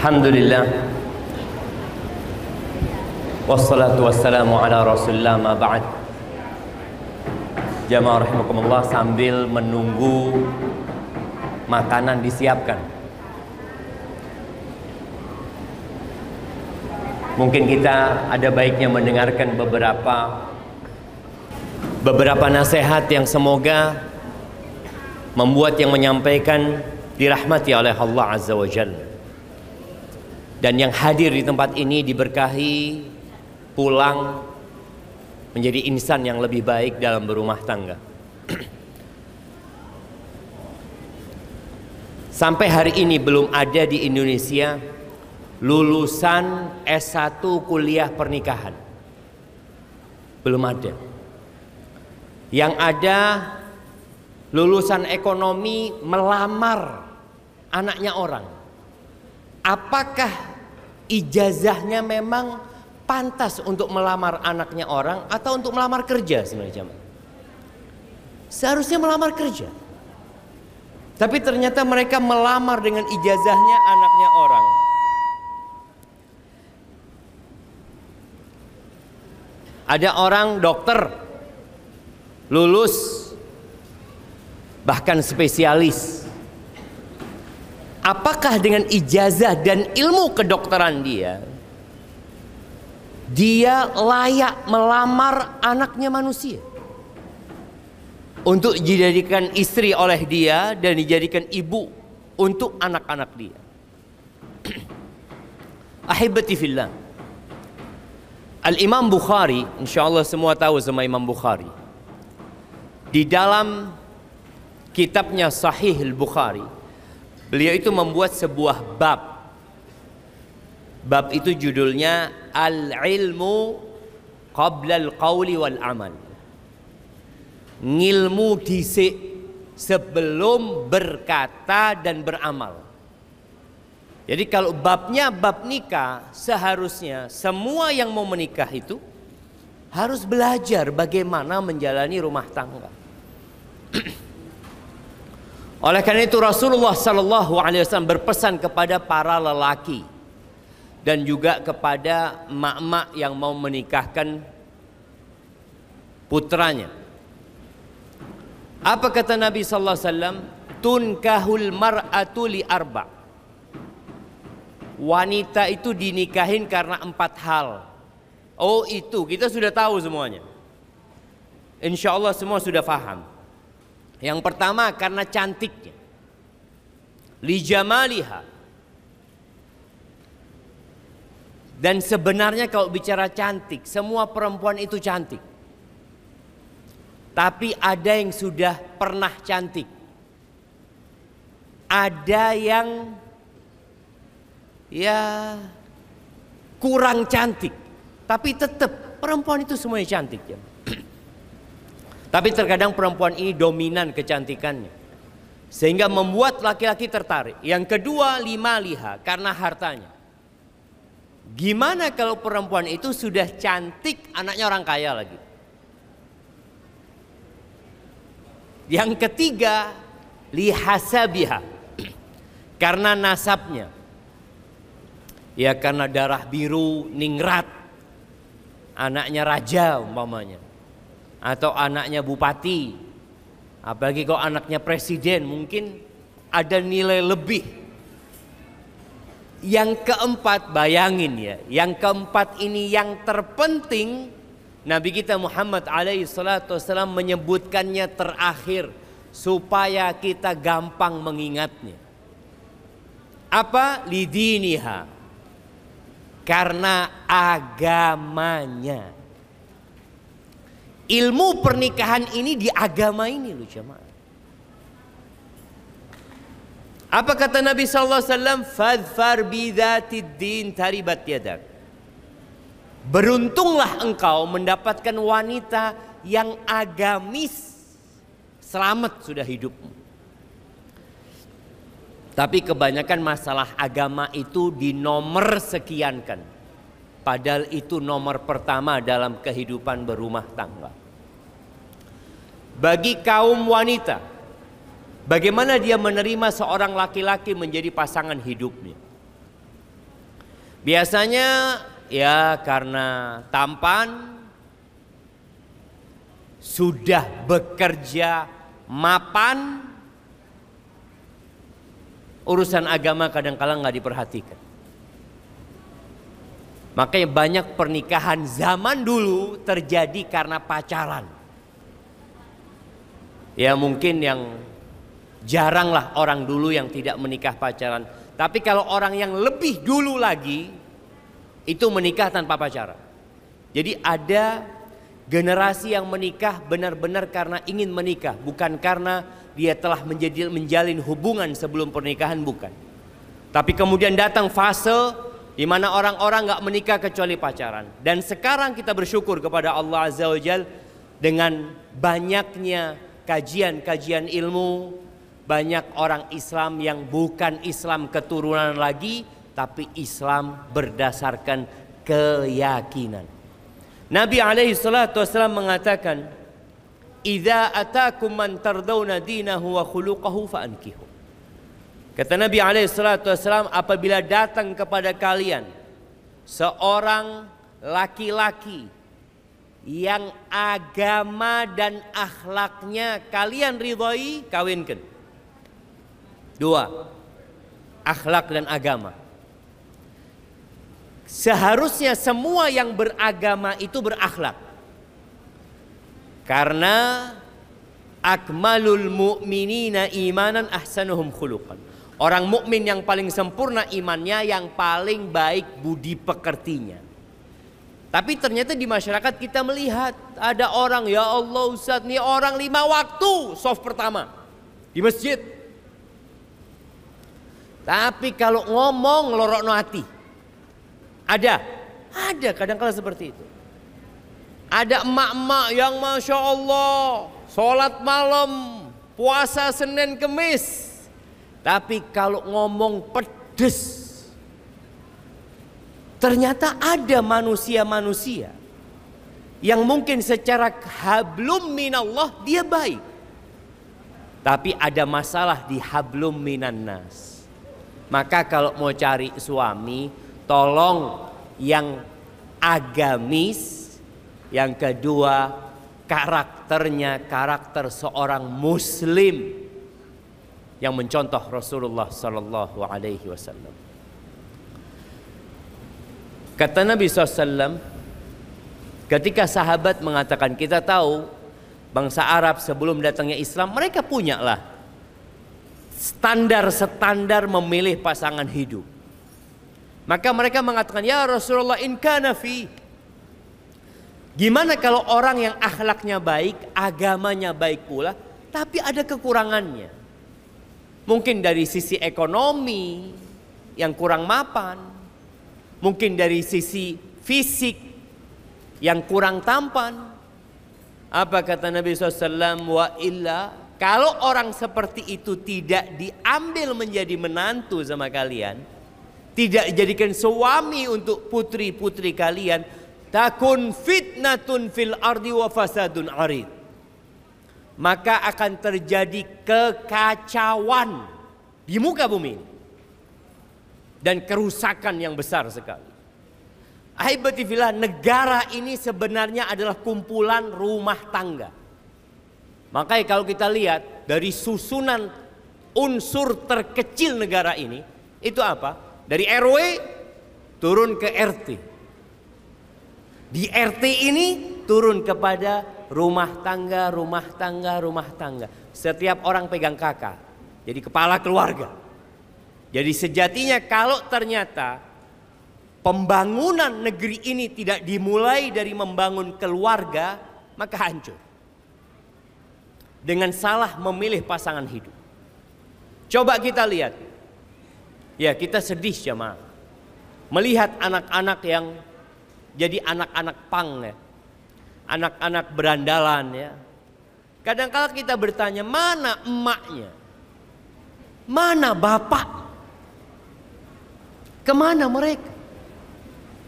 Alhamdulillah. Wassalatu wassalamu ala rasulullah ma ba'd. Jamaah rahimakumullah sambil menunggu makanan disiapkan. Mungkin kita ada baiknya mendengarkan beberapa beberapa nasihat yang semoga membuat yang menyampaikan dirahmati oleh Allah Azza wa Jalla. Dan yang hadir di tempat ini diberkahi pulang menjadi insan yang lebih baik dalam berumah tangga. Sampai hari ini belum ada di Indonesia lulusan S1 kuliah pernikahan. Belum ada. Yang ada lulusan ekonomi melamar anaknya orang. Apakah ijazahnya memang pantas untuk melamar anaknya orang atau untuk melamar kerja sebenarnya Seharusnya melamar kerja. Tapi ternyata mereka melamar dengan ijazahnya anaknya orang. Ada orang dokter lulus bahkan spesialis. Apakah dengan ijazah dan ilmu kedokteran dia dia layak melamar anaknya manusia? Untuk dijadikan istri oleh dia dan dijadikan ibu untuk anak-anak dia. Ahibati fillah. Al-Imam Bukhari, insya Allah semua tahu sama Imam Bukhari. Di dalam kitabnya Sahih Al-Bukhari, beliau itu membuat sebuah bab. Bab itu judulnya Al-Ilmu Qabla Al-Qawli Wal-Amal. Ngilmu disik sebelum berkata dan beramal. Jadi kalau babnya bab nikah, seharusnya semua yang mau menikah itu harus belajar bagaimana menjalani rumah tangga. Oleh karena itu Rasulullah Sallallahu Alaihi Wasallam berpesan kepada para lelaki dan juga kepada mak-mak yang mau menikahkan putranya. Apa kata Nabi Sallallahu Alaihi Wasallam? Tunkahul mar'atu li arba' wanita itu dinikahin karena empat hal. Oh itu kita sudah tahu semuanya. Insya Allah semua sudah faham. Yang pertama karena cantiknya. Lijamaliha. Dan sebenarnya kalau bicara cantik, semua perempuan itu cantik. Tapi ada yang sudah pernah cantik. Ada yang ya kurang cantik. Tapi tetap perempuan itu semuanya cantik ya. Tapi terkadang perempuan ini dominan kecantikannya. Sehingga membuat laki-laki tertarik. Yang kedua lima liha karena hartanya. Gimana kalau perempuan itu sudah cantik anaknya orang kaya lagi. Yang ketiga lihasabiha karena nasabnya ya karena darah biru ningrat anaknya raja umpamanya atau anaknya bupati. Apalagi kalau anaknya presiden mungkin ada nilai lebih. Yang keempat bayangin ya yang keempat ini yang terpenting Nabi kita Muhammad alaihi salatu wasallam menyebutkannya terakhir supaya kita gampang mengingatnya. Apa? Lidiniha. Karena agamanya. Ilmu pernikahan ini di agama ini loh jemaah. Apa kata Nabi sallallahu alaihi wasallam? Fadfar bidzatid din taribat yadak. Beruntunglah engkau mendapatkan wanita yang agamis. Selamat sudah hidupmu. Tapi kebanyakan masalah agama itu di nomor sekiankan. Padahal itu nomor pertama dalam kehidupan berumah tangga. Bagi kaum wanita, bagaimana dia menerima seorang laki-laki menjadi pasangan hidupnya? Biasanya ya karena tampan sudah bekerja mapan urusan agama kadang-kala nggak diperhatikan. Makanya banyak pernikahan zaman dulu terjadi karena pacaran. Ya mungkin yang jaranglah orang dulu yang tidak menikah pacaran. Tapi kalau orang yang lebih dulu lagi itu menikah tanpa pacaran. Jadi ada generasi yang menikah benar-benar karena ingin menikah, bukan karena dia telah menjadi menjalin hubungan sebelum pernikahan bukan. Tapi kemudian datang fase di mana orang-orang nggak menikah kecuali pacaran. Dan sekarang kita bersyukur kepada Allah Azza wa Jal dengan banyaknya kajian-kajian ilmu, banyak orang Islam yang bukan Islam keturunan lagi, tapi Islam berdasarkan keyakinan. Nabi alaihi salatu wasallam mengatakan, "Idza atakum man tardawna dinahu wa khuluquhu fa'ankihu." Kata Nabi alaihi salatu wasallam, apabila datang kepada kalian seorang laki-laki yang agama dan akhlaknya kalian ridhoi, kawinkan. Dua, akhlak dan agama. Seharusnya semua yang beragama itu berakhlak. Karena akmalul mu'minina imanan ahsanuhum khuluqan. Orang mukmin yang paling sempurna imannya yang paling baik budi pekertinya. Tapi ternyata di masyarakat kita melihat ada orang ya Allah Ustaz nih orang lima waktu soft pertama di masjid. Tapi kalau ngomong lorok no hati. Ada, ada kadang-kala seperti itu. Ada emak-emak yang masya Allah sholat malam, puasa Senin Kemis. Tapi kalau ngomong pedes, ternyata ada manusia-manusia yang mungkin secara hablum minallah dia baik. Tapi ada masalah di hablum minannas. Maka kalau mau cari suami, tolong yang agamis, yang kedua karakternya karakter seorang muslim yang mencontoh Rasulullah sallallahu alaihi wasallam. Kata Nabi SAW ketika sahabat mengatakan kita tahu bangsa Arab sebelum datangnya Islam mereka punya lah standar-standar memilih pasangan hidup. Maka mereka mengatakan, "Ya Rasulullah, in kana Gimana kalau orang yang akhlaknya baik, agamanya baik pula, tapi ada kekurangannya? Mungkin dari sisi ekonomi yang kurang mapan, mungkin dari sisi fisik yang kurang tampan. Apa kata Nabi SAW? Wa illa kalau orang seperti itu tidak diambil menjadi menantu sama kalian, tidak dijadikan suami untuk putri-putri kalian, takun fitnatun fil ardi wa fasadun arid. Maka akan terjadi kekacauan di muka bumi dan kerusakan yang besar sekali. Aibatifillah negara ini sebenarnya adalah kumpulan rumah tangga. Makanya kalau kita lihat dari susunan unsur terkecil negara ini itu apa? Dari RW turun ke RT. Di RT ini turun kepada rumah tangga, rumah tangga, rumah tangga. Setiap orang pegang kakak. Jadi kepala keluarga. Jadi sejatinya kalau ternyata pembangunan negeri ini tidak dimulai dari membangun keluarga, maka hancur. Dengan salah memilih pasangan hidup. Coba kita lihat. Ya kita sedih jemaah. Melihat anak-anak yang jadi anak-anak pang ya. Anak-anak berandalan ya. Kadang-kala kita bertanya, mana emaknya? Mana bapak? Ke mana mereka?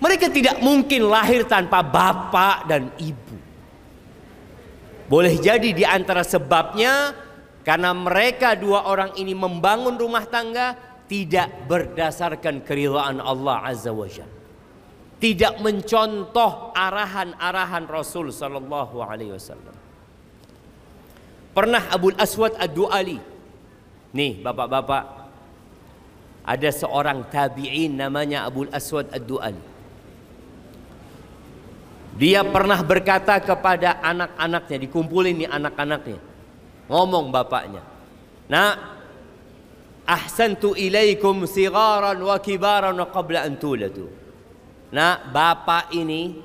Mereka tidak mungkin lahir tanpa bapak dan ibu. Boleh jadi di antara sebabnya karena mereka dua orang ini membangun rumah tangga tidak berdasarkan keridhaan Allah Azza wa Jalla. Tidak mencontoh arahan-arahan Rasul sallallahu alaihi wasallam. Pernah Abu Aswad Ad-Du'ali. Nih, Bapak-bapak, ada seorang tabi'in namanya Abu Aswad Ad-Du'ali. Dia pernah berkata kepada anak-anaknya, dikumpulin nih anak-anaknya. Ngomong bapaknya. Nah, ahsantu ilaikum sigaran wa kibaran wa qabla an tuladu. Nah, bapak ini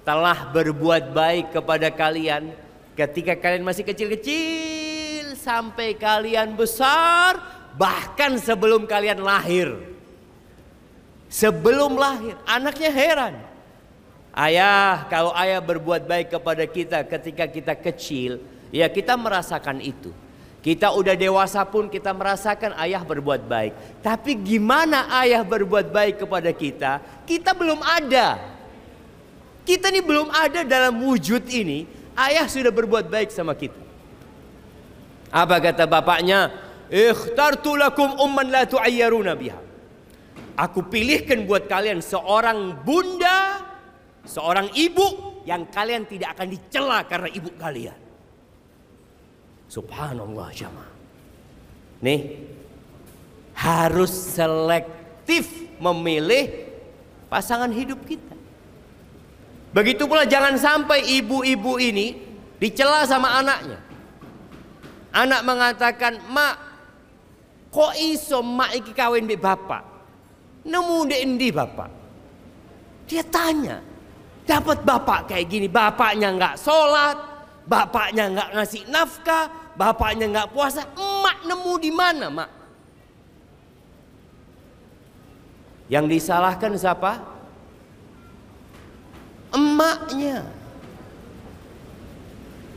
telah berbuat baik kepada kalian ketika kalian masih kecil-kecil sampai kalian besar bahkan sebelum kalian lahir. Sebelum lahir, anaknya heran. Ayah, kalau ayah berbuat baik kepada kita ketika kita kecil, ya kita merasakan itu. Kita udah dewasa pun kita merasakan ayah berbuat baik. Tapi gimana ayah berbuat baik kepada kita? Kita belum ada. Kita ini belum ada dalam wujud ini. Ayah sudah berbuat baik sama kita. Apa kata bapaknya? Ikhtartu lakum umman la tu'ayyaruna biha. Aku pilihkan buat kalian seorang bunda, seorang ibu yang kalian tidak akan dicela karena ibu kalian. Subhanallah jamaah. Nih harus selektif memilih pasangan hidup kita. Begitu pula jangan sampai ibu-ibu ini dicela sama anaknya. Anak mengatakan, "Mak, kok iso mak iki kawin mbek bapak? Nemu ndek endi bapak?" Dia tanya, dapat bapak kayak gini, bapaknya nggak sholat, Bapaknya nggak ngasih nafkah, bapaknya nggak puasa, emak nemu di mana, mak? Yang disalahkan siapa? Emaknya.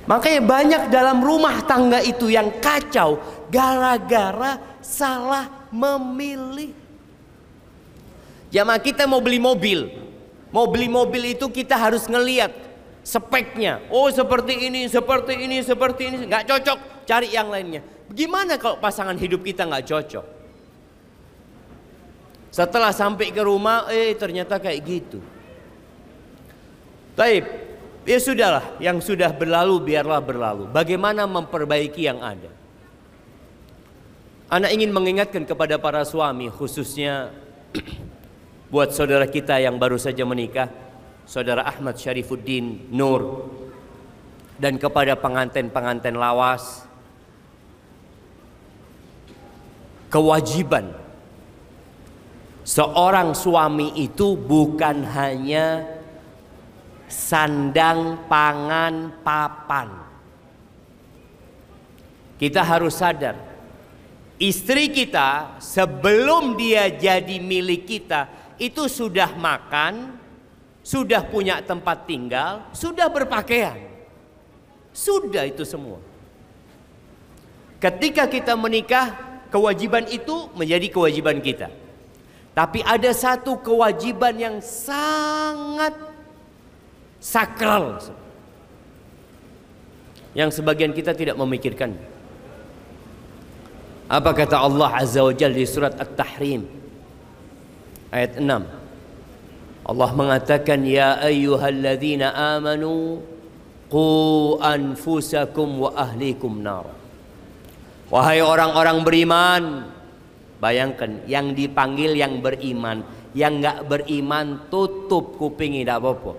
Makanya banyak dalam rumah tangga itu yang kacau gara-gara salah memilih. Jamaah kita mau beli mobil. Mau beli mobil itu kita harus ngeliat speknya. Oh seperti ini, seperti ini, seperti ini. Nggak cocok, cari yang lainnya. Gimana kalau pasangan hidup kita nggak cocok? Setelah sampai ke rumah, eh ternyata kayak gitu. Taib, ya sudahlah, yang sudah berlalu biarlah berlalu. Bagaimana memperbaiki yang ada? Anak ingin mengingatkan kepada para suami, khususnya buat saudara kita yang baru saja menikah, saudara Ahmad Syarifuddin Nur, dan kepada pengantin-pengantin lawas, kewajiban seorang suami itu bukan hanya sandang, pangan, papan. Kita harus sadar, istri kita sebelum dia jadi milik kita itu sudah makan, sudah punya tempat tinggal, sudah berpakaian. Sudah itu semua. Ketika kita menikah, kewajiban itu menjadi kewajiban kita. Tapi ada satu kewajiban yang sangat sakral. Yang sebagian kita tidak memikirkan. Apa kata Allah Azza wa Jalla di surat At-Tahrim ayat 6. Allah mengatakan ya ayyuhalladzina amanu qu anfusakum wa ahlikum nar. Wahai orang-orang beriman, bayangkan yang dipanggil yang beriman, yang enggak beriman tutup kupingnya tidak apa-apa.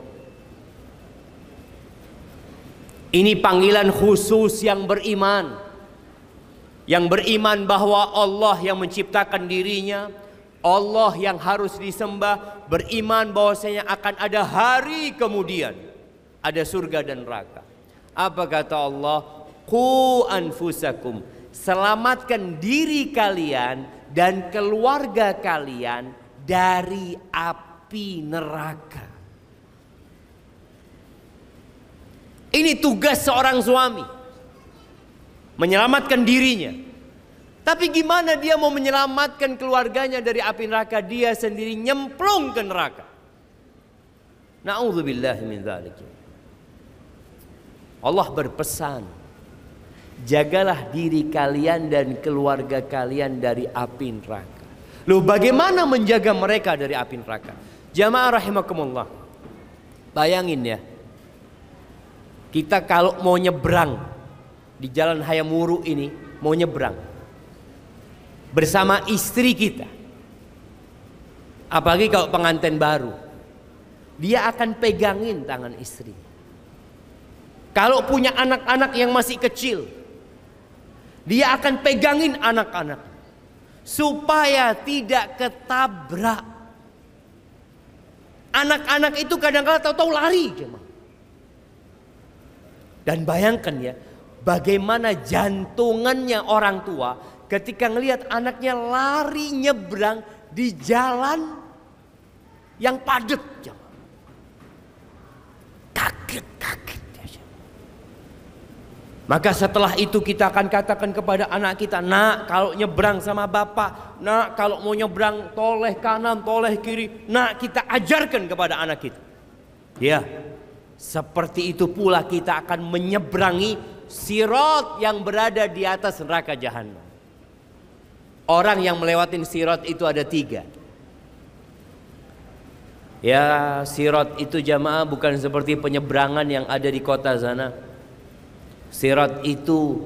Ini panggilan khusus yang beriman yang beriman bahwa Allah yang menciptakan dirinya, Allah yang harus disembah, beriman bahwasanya akan ada hari kemudian ada surga dan neraka. Apa kata Allah? Qu anfusakum. Selamatkan diri kalian dan keluarga kalian dari api neraka. Ini tugas seorang suami menyelamatkan dirinya. Tapi gimana dia mau menyelamatkan keluarganya dari api neraka? Dia sendiri nyemplung ke neraka. Nauzubillah min. Allah berpesan, jagalah diri kalian dan keluarga kalian dari api neraka. Loh bagaimana menjaga mereka dari api neraka? Jamaah rahimakumullah. Bayangin ya. Kita kalau mau nyebrang di jalan Hayamuru ini, mau nyebrang bersama istri kita. Apalagi kalau pengantin baru. Dia akan pegangin tangan istri. Kalau punya anak-anak yang masih kecil, dia akan pegangin anak-anak supaya tidak ketabrak. Anak-anak itu kadang-kadang tahu-tahu lari, Dan bayangkan ya, bagaimana jantungannya orang tua ketika ngelihat anaknya lari nyebrang di jalan yang padat. Kaget, kaget. Maka setelah itu kita akan katakan kepada anak kita, nak kalau nyebrang sama bapak, nak kalau mau nyebrang toleh kanan, toleh kiri, nak kita ajarkan kepada anak kita. Ya, seperti itu pula kita akan menyeberangi sirot yang berada di atas neraka jahanam. Orang yang melewati sirot itu ada tiga. Ya, sirot itu jamaah bukan seperti penyeberangan yang ada di kota sana Sirat itu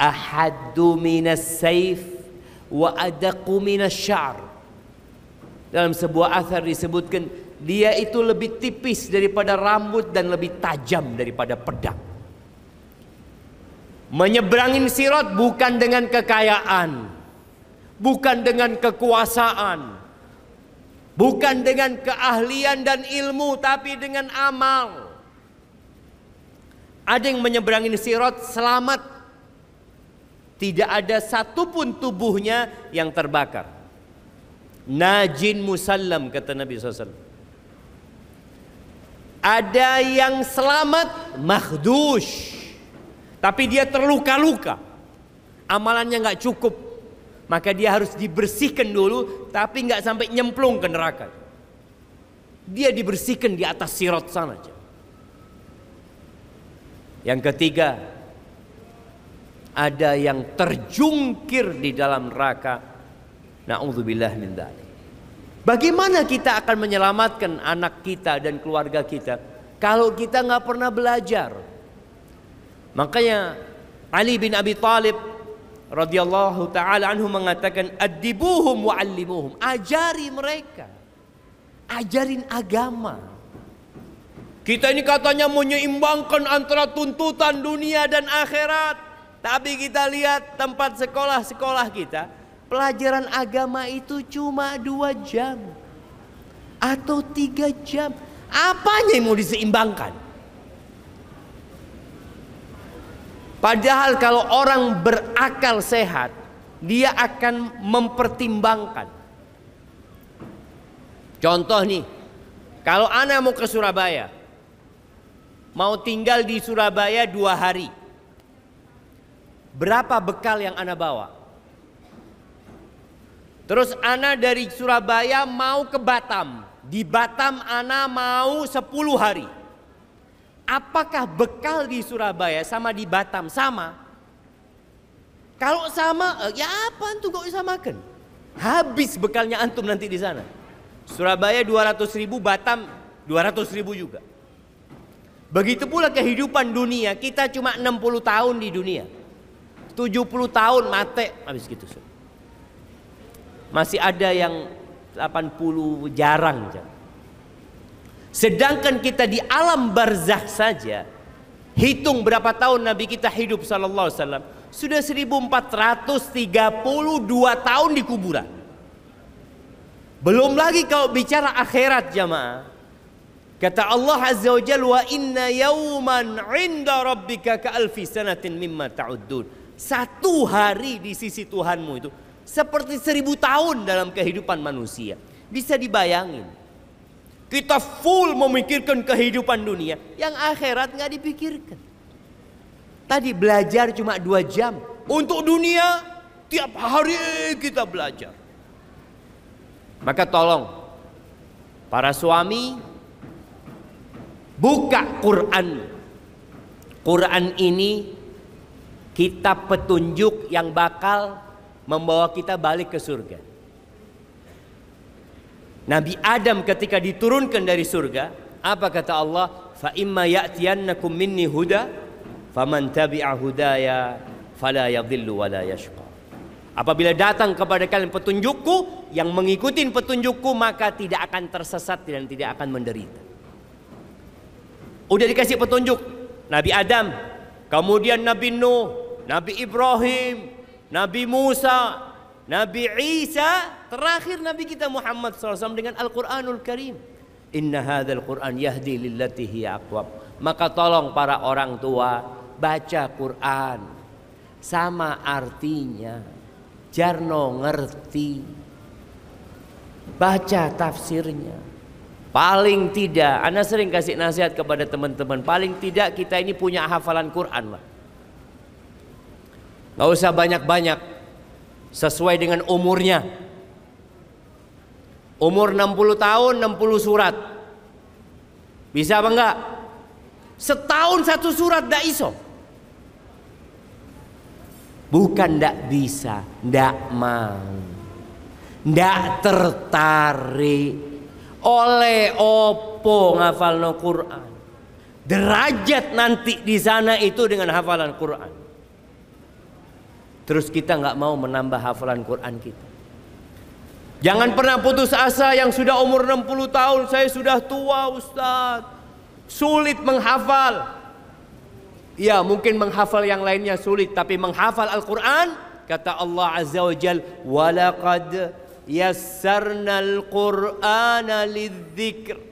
ahaddu minas saif wa adaqu minas syar. Dalam sebuah asar disebutkan dia itu lebih tipis daripada rambut dan lebih tajam daripada pedang. Menyeberangin sirat bukan dengan kekayaan, bukan dengan kekuasaan, bukan dengan keahlian dan ilmu, tapi dengan amal. Ada yang menyeberangi sirat selamat. Tidak ada satupun tubuhnya yang terbakar. Najin musallam kata Nabi SAW. Ada yang selamat makhdush. Tapi dia terluka-luka. Amalannya nggak cukup. Maka dia harus dibersihkan dulu. Tapi nggak sampai nyemplung ke neraka. Dia dibersihkan di atas sirat sana. Yang ketiga, ada yang terjungkir di dalam neraka. Nauzubillah min dzalik. Bagaimana kita akan menyelamatkan anak kita dan keluarga kita kalau kita nggak pernah belajar? Makanya Ali bin Abi Thalib radhiyallahu taala anhu mengatakan adibuhum wa allimuhum. Ajari mereka. Ajarin agama. Kita ini katanya menyeimbangkan antara tuntutan dunia dan akhirat. Tapi kita lihat tempat sekolah-sekolah kita, pelajaran agama itu cuma dua jam atau tiga jam. Apanya yang mau diseimbangkan? Padahal kalau orang berakal sehat, dia akan mempertimbangkan. Contoh nih, kalau anak mau ke Surabaya, mau tinggal di Surabaya dua hari. Berapa bekal yang Anda bawa? Terus Ana dari Surabaya mau ke Batam. Di Batam Ana mau 10 hari. Apakah bekal di Surabaya sama di Batam sama? Kalau sama, eh, ya apa antum kok bisa makan? Habis bekalnya antum nanti di sana. Surabaya 200 ribu, Batam 200 ribu juga. Begitu pula kehidupan dunia, kita cuma 60 tahun di dunia. 70 tahun mati habis gitu. Masih ada yang 80 jarang. Sedangkan kita di alam barzah saja hitung berapa tahun Nabi kita hidup sallallahu alaihi wasallam sudah 1432 tahun di kuburan. Belum lagi kalau bicara akhirat jamaah. Kata Allah Azza wa Jalla wa inna yawman 'inda rabbika ka alfi sanatin mimma ta'uddun. Satu hari di sisi Tuhanmu itu seperti seribu tahun dalam kehidupan manusia. Bisa dibayangin. Kita full memikirkan kehidupan dunia, yang akhirat nggak dipikirkan. Tadi belajar cuma dua jam. Untuk dunia, tiap hari kita belajar. Maka tolong, para suami Buka Quran. Quran ini kitab petunjuk yang bakal membawa kita balik ke surga. Nabi Adam ketika diturunkan dari surga, apa kata Allah? Fa imma ya'tiyannakum minni huda faman tabi'a hudaya fala yadhillu wala yashqa. Apabila datang kepada kalian petunjukku yang mengikuti petunjukku maka tidak akan tersesat dan tidak akan menderita. Udah dikasih petunjuk Nabi Adam, kemudian Nabi Nuh, Nabi Ibrahim, Nabi Musa, Nabi Isa, terakhir Nabi kita Muhammad SAW dengan Al-Quranul Karim. Inna hadzal Quran yahdi lillati hiya aqwam. Maka tolong para orang tua baca Quran sama artinya. Jarno ngerti. Baca tafsirnya. Paling tidak, Anda sering kasih nasihat kepada teman-teman. Paling tidak kita ini punya hafalan Quran lah. Gak usah banyak-banyak sesuai dengan umurnya. Umur 60 tahun 60 surat. Bisa apa enggak? Setahun satu surat ndak iso. Bukan ndak bisa, ndak mau. Ndak tertarik. Oleh opo ngafalno Quran. Derajat nanti di sana itu dengan hafalan Quran. Terus kita nggak mau menambah hafalan Quran kita. Jangan pernah putus asa yang sudah umur 60 tahun saya sudah tua Ustaz. Sulit menghafal. Ya mungkin menghafal yang lainnya sulit tapi menghafal Al-Quran kata Allah Azza wa Jal walaqad yassarna al-Qur'ana lidzikr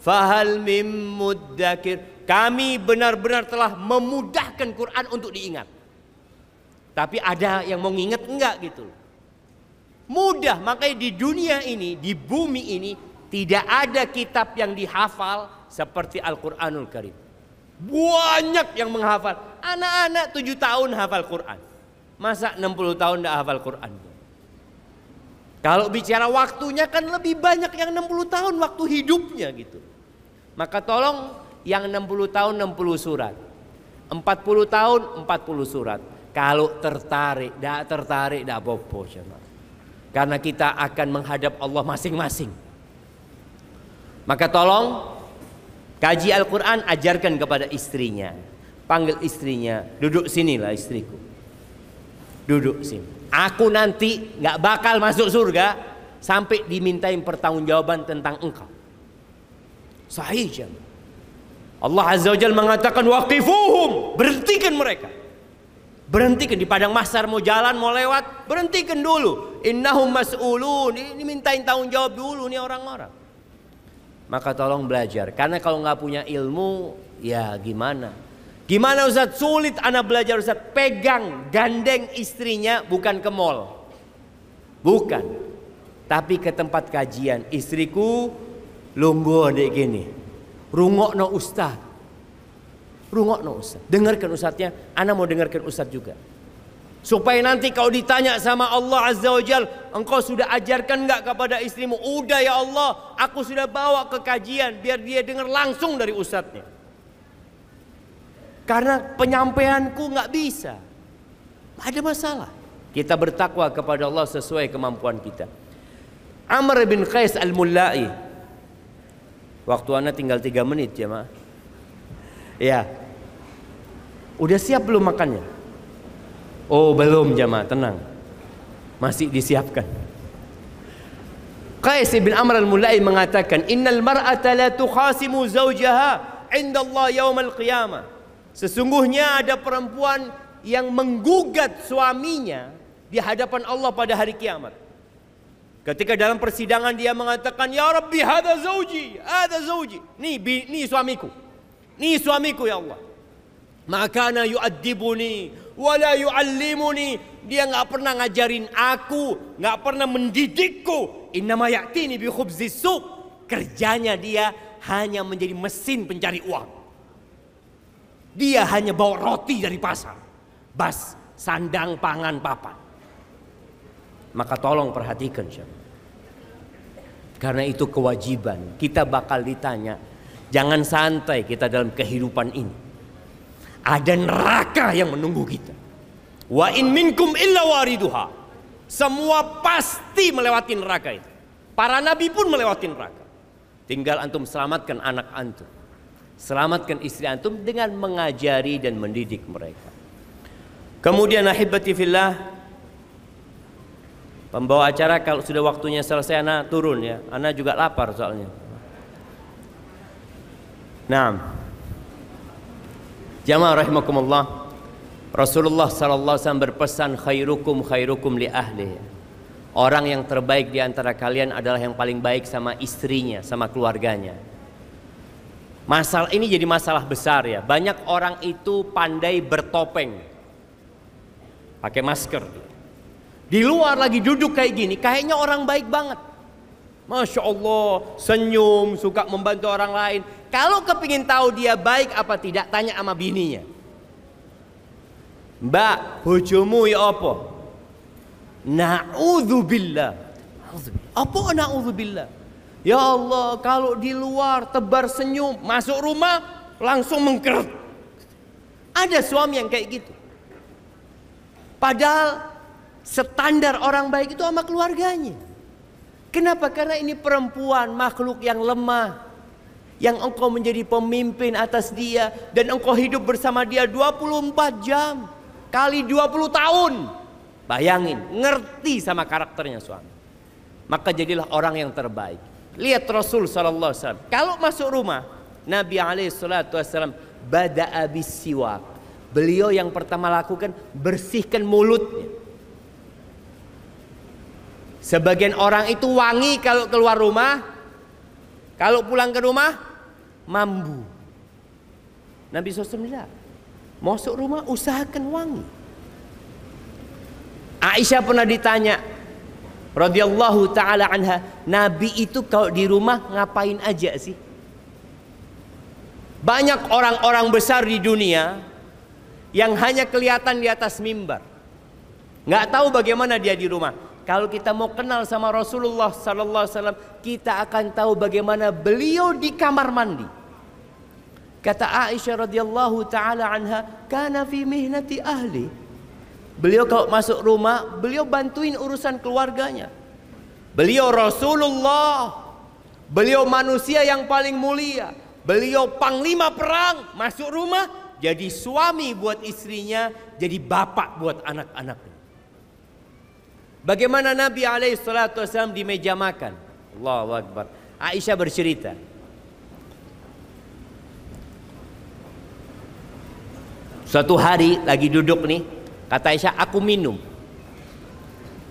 fahal mim muddakir kami benar-benar telah memudahkan Quran untuk diingat tapi ada yang mau nginget enggak gitu. Mudah, makanya di dunia ini, di bumi ini tidak ada kitab yang dihafal seperti Al-Qur'anul Karim. Banyak yang menghafal. Anak-anak tujuh tahun hafal Quran. Masa 60 tahun tidak hafal Quran? Kalau bicara waktunya kan lebih banyak yang 60 tahun waktu hidupnya gitu. Maka tolong yang 60 tahun 60 surat. 40 tahun 40 surat. Kalau tertarik, tidak tertarik, tidak apa-apa Karena kita akan menghadap Allah masing-masing. Maka tolong kaji Al-Quran ajarkan kepada istrinya. Panggil istrinya, duduk sinilah istriku. Duduk sini. Aku nanti nggak bakal masuk surga sampai dimintain pertanggungjawaban tentang engkau. Sahih jemaah. Allah Azza wa Jalla mengatakan waqifuhum, berhentikan mereka. Berhentikan di padang masar mau jalan mau lewat, berhentikan dulu. Innahum mas'ulun. Ini mintain tanggung jawab dulu nih orang-orang. Maka tolong belajar. Karena kalau nggak punya ilmu, ya gimana? Gimana Ustaz? Sulit anak belajar Ustaz. Pegang, gandeng istrinya bukan ke mall. Bukan. Tapi ke tempat kajian. Istriku lunggu adek gini. Rungok no Ustaz. Rungokno Ustaz. Dengarkan Ustaznya, Ana mau dengarkan Ustaz juga. Supaya nanti kau ditanya sama Allah Azza wa Jal, engkau sudah ajarkan enggak kepada istrimu? Udah ya Allah, aku sudah bawa ke kajian biar dia dengar langsung dari Ustaznya. Karena penyampaianku nggak bisa. Ada masalah. Kita bertakwa kepada Allah sesuai kemampuan kita. Amr bin Qais al-Mullai. Waktu anda tinggal tiga menit ya ma. Ya, Udah siap belum makannya? Oh belum jamaah tenang Masih disiapkan Qais bin Amr al-Mulai mengatakan Innal mar'ata la tukhasimu zawjaha Inda Allah yawm al-qiyamah Sesungguhnya ada perempuan yang menggugat suaminya di hadapan Allah pada hari kiamat. Ketika dalam persidangan dia mengatakan, Ya Rabbi, hada zauji, hada zauji. Nih, nih suamiku. Nih suamiku ya Allah. Makana yu'addibuni wala yu'allimuni. Dia nggak pernah ngajarin aku, nggak pernah mendidikku. Innama ya'tini bi khubzis. Kerjanya dia hanya menjadi mesin pencari uang. Dia hanya bawa roti dari pasar. Bas, sandang, pangan, papan. Maka tolong perhatikan siapa. Karena itu kewajiban. Kita bakal ditanya. Jangan santai kita dalam kehidupan ini ada neraka yang menunggu kita. Wa in minkum illa wariduha. Semua pasti melewati neraka itu. Para nabi pun melewati neraka. Tinggal antum selamatkan anak antum. Selamatkan istri antum dengan mengajari dan mendidik mereka. Kemudian ahibati fillah Pembawa acara kalau sudah waktunya selesai anak turun ya. Anak juga lapar soalnya. Nah. Jamaah rahimakumullah. Rasulullah sallallahu alaihi wasallam berpesan khairukum khairukum li ahli. Orang yang terbaik di antara kalian adalah yang paling baik sama istrinya, sama keluarganya. Masalah ini jadi masalah besar ya. Banyak orang itu pandai bertopeng. Pakai masker. Di luar lagi duduk kayak gini, kayaknya orang baik banget. Masya Allah, senyum, suka membantu orang lain. Kalau kepingin tahu dia baik apa tidak, tanya sama bininya. Mbak, bojomu ya apa? Na'udzubillah. Apa na'udzubillah? Ya Allah, kalau di luar tebar senyum, masuk rumah langsung mengkeret. Ada suami yang kayak gitu. Padahal standar orang baik itu sama keluarganya. Kenapa? Karena ini perempuan, makhluk yang lemah. Yang engkau menjadi pemimpin atas dia dan engkau hidup bersama dia 24 jam kali 20 tahun. Bayangin, ngerti sama karakternya suami. Maka jadilah orang yang terbaik. Lihat Rasul wasallam. Kalau masuk rumah, Nabi alaihi salatu wasallam bada'a siwak. Beliau yang pertama lakukan bersihkan mulutnya. Sebagian orang itu wangi kalau keluar rumah, kalau pulang ke rumah mambu. Nabi SAW bilang, masuk rumah usahakan wangi. Aisyah pernah ditanya, radhiyallahu taala anha, Nabi itu kalau di rumah ngapain aja sih? Banyak orang-orang besar di dunia yang hanya kelihatan di atas mimbar. Nggak tahu bagaimana dia di rumah. Kalau kita mau kenal sama Rasulullah sallallahu alaihi wasallam, kita akan tahu bagaimana beliau di kamar mandi. Kata Aisyah radhiyallahu taala anha, "Kana fi mihnati ahli." Beliau kalau masuk rumah, beliau bantuin urusan keluarganya. Beliau Rasulullah. Beliau manusia yang paling mulia. Beliau panglima perang, masuk rumah jadi suami buat istrinya, jadi bapak buat anak-anaknya. Bagaimana Nabi alaihi salatu wasallam di meja makan. Allahu Akbar. Aisyah bercerita. Suatu hari lagi duduk nih, kata Aisyah, aku minum.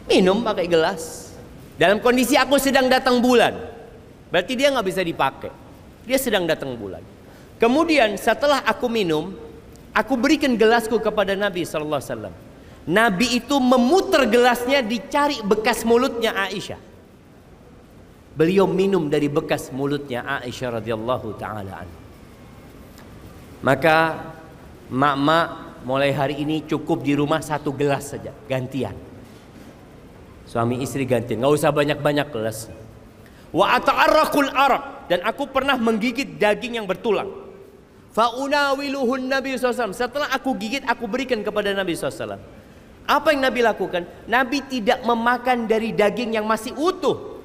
Minum pakai gelas. Dalam kondisi aku sedang datang bulan. Berarti dia nggak bisa dipakai. Dia sedang datang bulan. Kemudian setelah aku minum, aku berikan gelasku kepada Nabi sallallahu alaihi wasallam. Nabi itu memutar gelasnya dicari bekas mulutnya Aisyah. Beliau minum dari bekas mulutnya Aisyah radhiyallahu taala Maka mak-mak mulai hari ini cukup di rumah satu gelas saja, gantian. Suami istri gantian, nggak usah banyak-banyak gelas. Wa ata'arrakul arak dan aku pernah menggigit daging yang bertulang. Faunawiluhun Nabi SAW. Setelah aku gigit, aku berikan kepada Nabi SAW. Apa yang Nabi lakukan? Nabi tidak memakan dari daging yang masih utuh.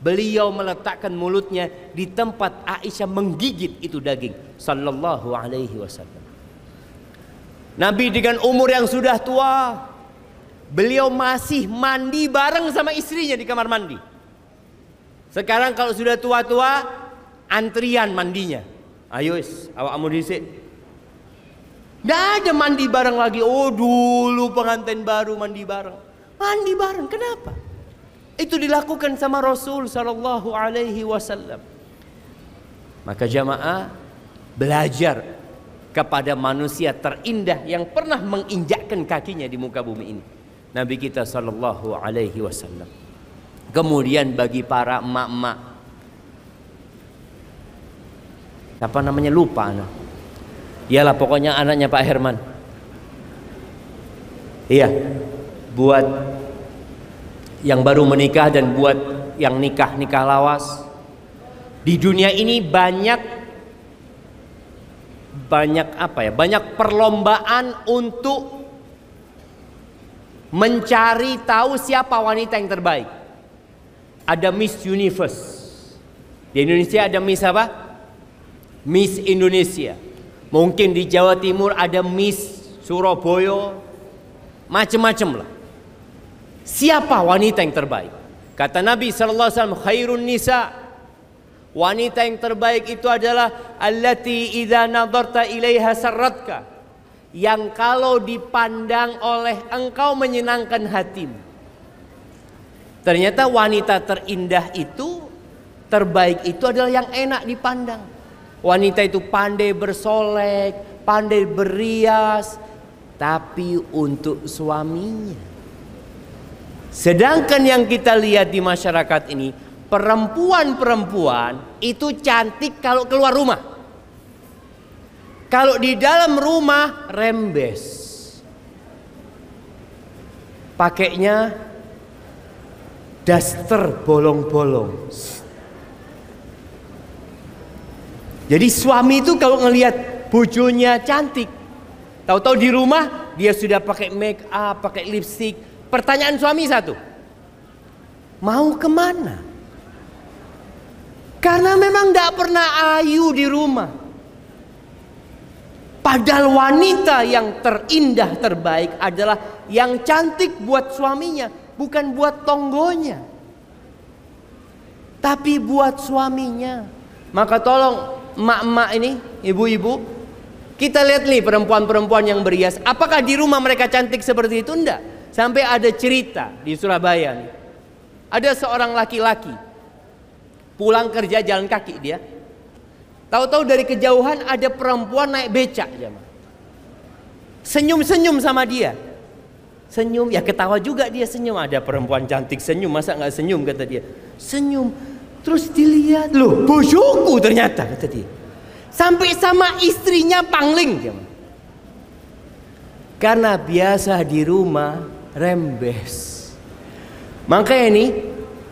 Beliau meletakkan mulutnya di tempat Aisyah menggigit itu daging. Sallallahu alaihi wasallam. Nabi dengan umur yang sudah tua. Beliau masih mandi bareng sama istrinya di kamar mandi. Sekarang kalau sudah tua-tua, antrian mandinya. Ayo, awak mau disik tidak ada mandi bareng lagi. Oh dulu pengantin baru mandi bareng. Mandi bareng. Kenapa? Itu dilakukan sama Rasul Sallallahu Alaihi Wasallam. Maka jamaah belajar kepada manusia terindah yang pernah menginjakkan kakinya di muka bumi ini. Nabi kita Sallallahu Alaihi Wasallam. Kemudian bagi para emak-emak, apa namanya lupa anak Iyalah pokoknya anaknya Pak Herman. Iya. Buat yang baru menikah dan buat yang nikah-nikah lawas. Di dunia ini banyak banyak apa ya? Banyak perlombaan untuk mencari tahu siapa wanita yang terbaik. ada Miss Universe. Di Indonesia ada Miss apa? Miss Indonesia. Mungkin di Jawa Timur ada Miss Surabaya. Macam-macam lah. Siapa wanita yang terbaik? Kata Nabi wasallam, khairun nisa Wanita yang terbaik itu adalah allati idza nadarta ilaiha sarratka. Yang kalau dipandang oleh engkau menyenangkan hatimu. Ternyata wanita terindah itu terbaik itu adalah yang enak dipandang. Wanita itu pandai bersolek, pandai berias, tapi untuk suaminya. Sedangkan yang kita lihat di masyarakat ini perempuan-perempuan itu cantik kalau keluar rumah. Kalau di dalam rumah rembes. Pakainya daster bolong-bolong. Jadi suami itu kalau ngelihat bojonya cantik, tahu-tahu di rumah dia sudah pakai make up, pakai lipstick. Pertanyaan suami satu, mau ke mana? Karena memang tidak pernah ayu di rumah. Padahal wanita yang terindah terbaik adalah yang cantik buat suaminya, bukan buat tonggonya. Tapi buat suaminya. Maka tolong emak-emak ini, ibu-ibu, kita lihat nih perempuan-perempuan yang berias. Apakah di rumah mereka cantik seperti itu? Enggak. Sampai ada cerita di Surabaya nih. Ada seorang laki-laki Pulang kerja jalan kaki dia. Tahu-tahu dari kejauhan ada perempuan naik becak Senyum-senyum sama dia. Senyum, ya ketawa juga dia senyum. Ada perempuan cantik senyum, masa nggak senyum kata dia. Senyum. Terus dilihat, loh bojoku ternyata kata dia. Sampai sama istrinya pangling. Karena biasa di rumah rembes. Makanya ini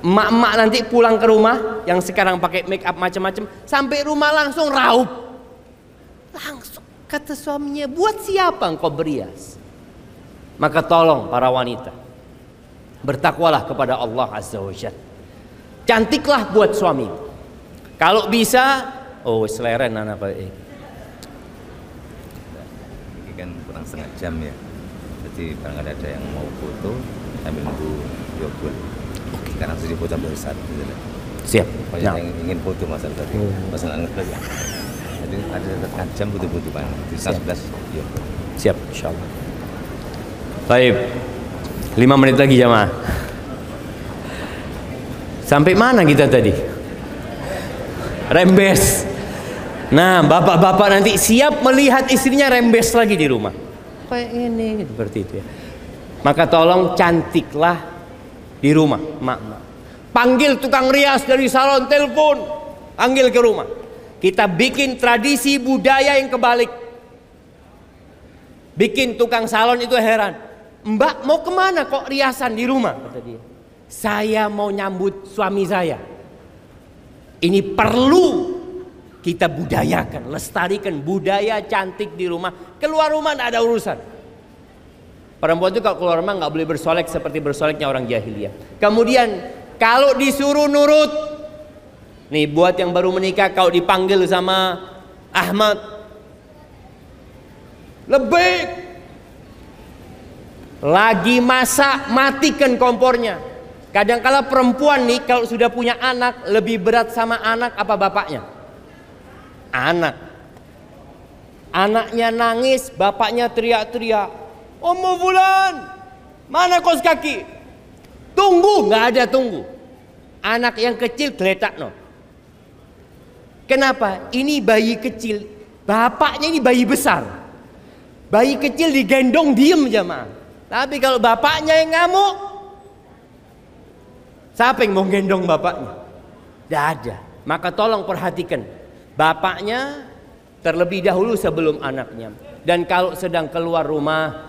emak-emak nanti pulang ke rumah yang sekarang pakai make up macam-macam sampai rumah langsung raup langsung kata suaminya buat siapa engkau berias maka tolong para wanita bertakwalah kepada Allah azza wajalla cantiklah buat suami kalau bisa oh seleren anak pak ini kan kurang setengah jam ya jadi barangkali ada yang mau foto sambil nunggu dua bulan karena sudah foto besar gitu Siap. Banyak nah. yang ingin foto masalah tadi. Hmm. Masalah ya. Jadi ada tekan jam butuh-butuh mana? Di sebelas. Ya. Siap, insyaallah. Baik. Lima menit lagi jamaah. Sampai mana kita tadi? Rembes. Nah, bapak-bapak nanti siap melihat istrinya rembes lagi di rumah. Kayak ini, seperti itu ya. Maka tolong cantiklah di rumah, mak, mak. Panggil tukang rias dari salon telepon, panggil ke rumah. Kita bikin tradisi budaya yang kebalik. Bikin tukang salon itu heran. Mbak mau ke mana kok riasan di rumah? Kata dia. Saya mau nyambut suami saya. Ini perlu kita budayakan, lestarikan budaya cantik di rumah. Keluar rumah ada urusan. Perempuan itu kalau keluar rumah nggak boleh bersolek seperti bersoleknya orang jahiliyah. Kemudian kalau disuruh nurut, nih buat yang baru menikah kalau dipanggil sama Ahmad, lebih lagi masak matikan kompornya. Kadang-kala perempuan nih kalau sudah punya anak lebih berat sama anak apa bapaknya? Anak. Anaknya nangis, bapaknya teriak-teriak. Ummu bulan, mana kos kaki? Tunggu, nggak ada tunggu. Anak yang kecil geletak no. Kenapa? Ini bayi kecil, bapaknya ini bayi besar. Bayi kecil digendong diem jamaah. Tapi kalau bapaknya yang ngamuk, siapa yang mau gendong bapaknya? Tidak ada. Maka tolong perhatikan. Bapaknya terlebih dahulu sebelum anaknya. Dan kalau sedang keluar rumah,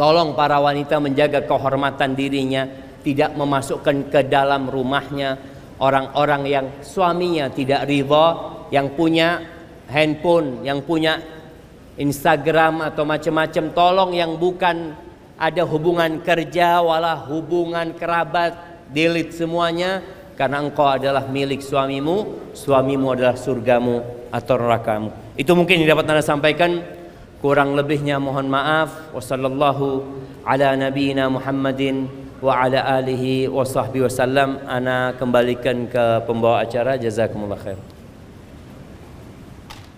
Tolong para wanita menjaga kehormatan dirinya, tidak memasukkan ke dalam rumahnya orang-orang yang suaminya tidak ridha, yang punya handphone, yang punya Instagram atau macam-macam. Tolong yang bukan ada hubungan kerja, walau hubungan kerabat, delete semuanya karena engkau adalah milik suamimu, suamimu adalah surgamu atau nerakamu. Itu mungkin yang dapat Anda sampaikan. Kurang lebihnya mohon maaf. Wassallallahu ala nabiyyina Muhammadin wa ala alihi wa sahbihi wasallam. Ana kembalikan ke pembawa acara. Jazakumullah khair.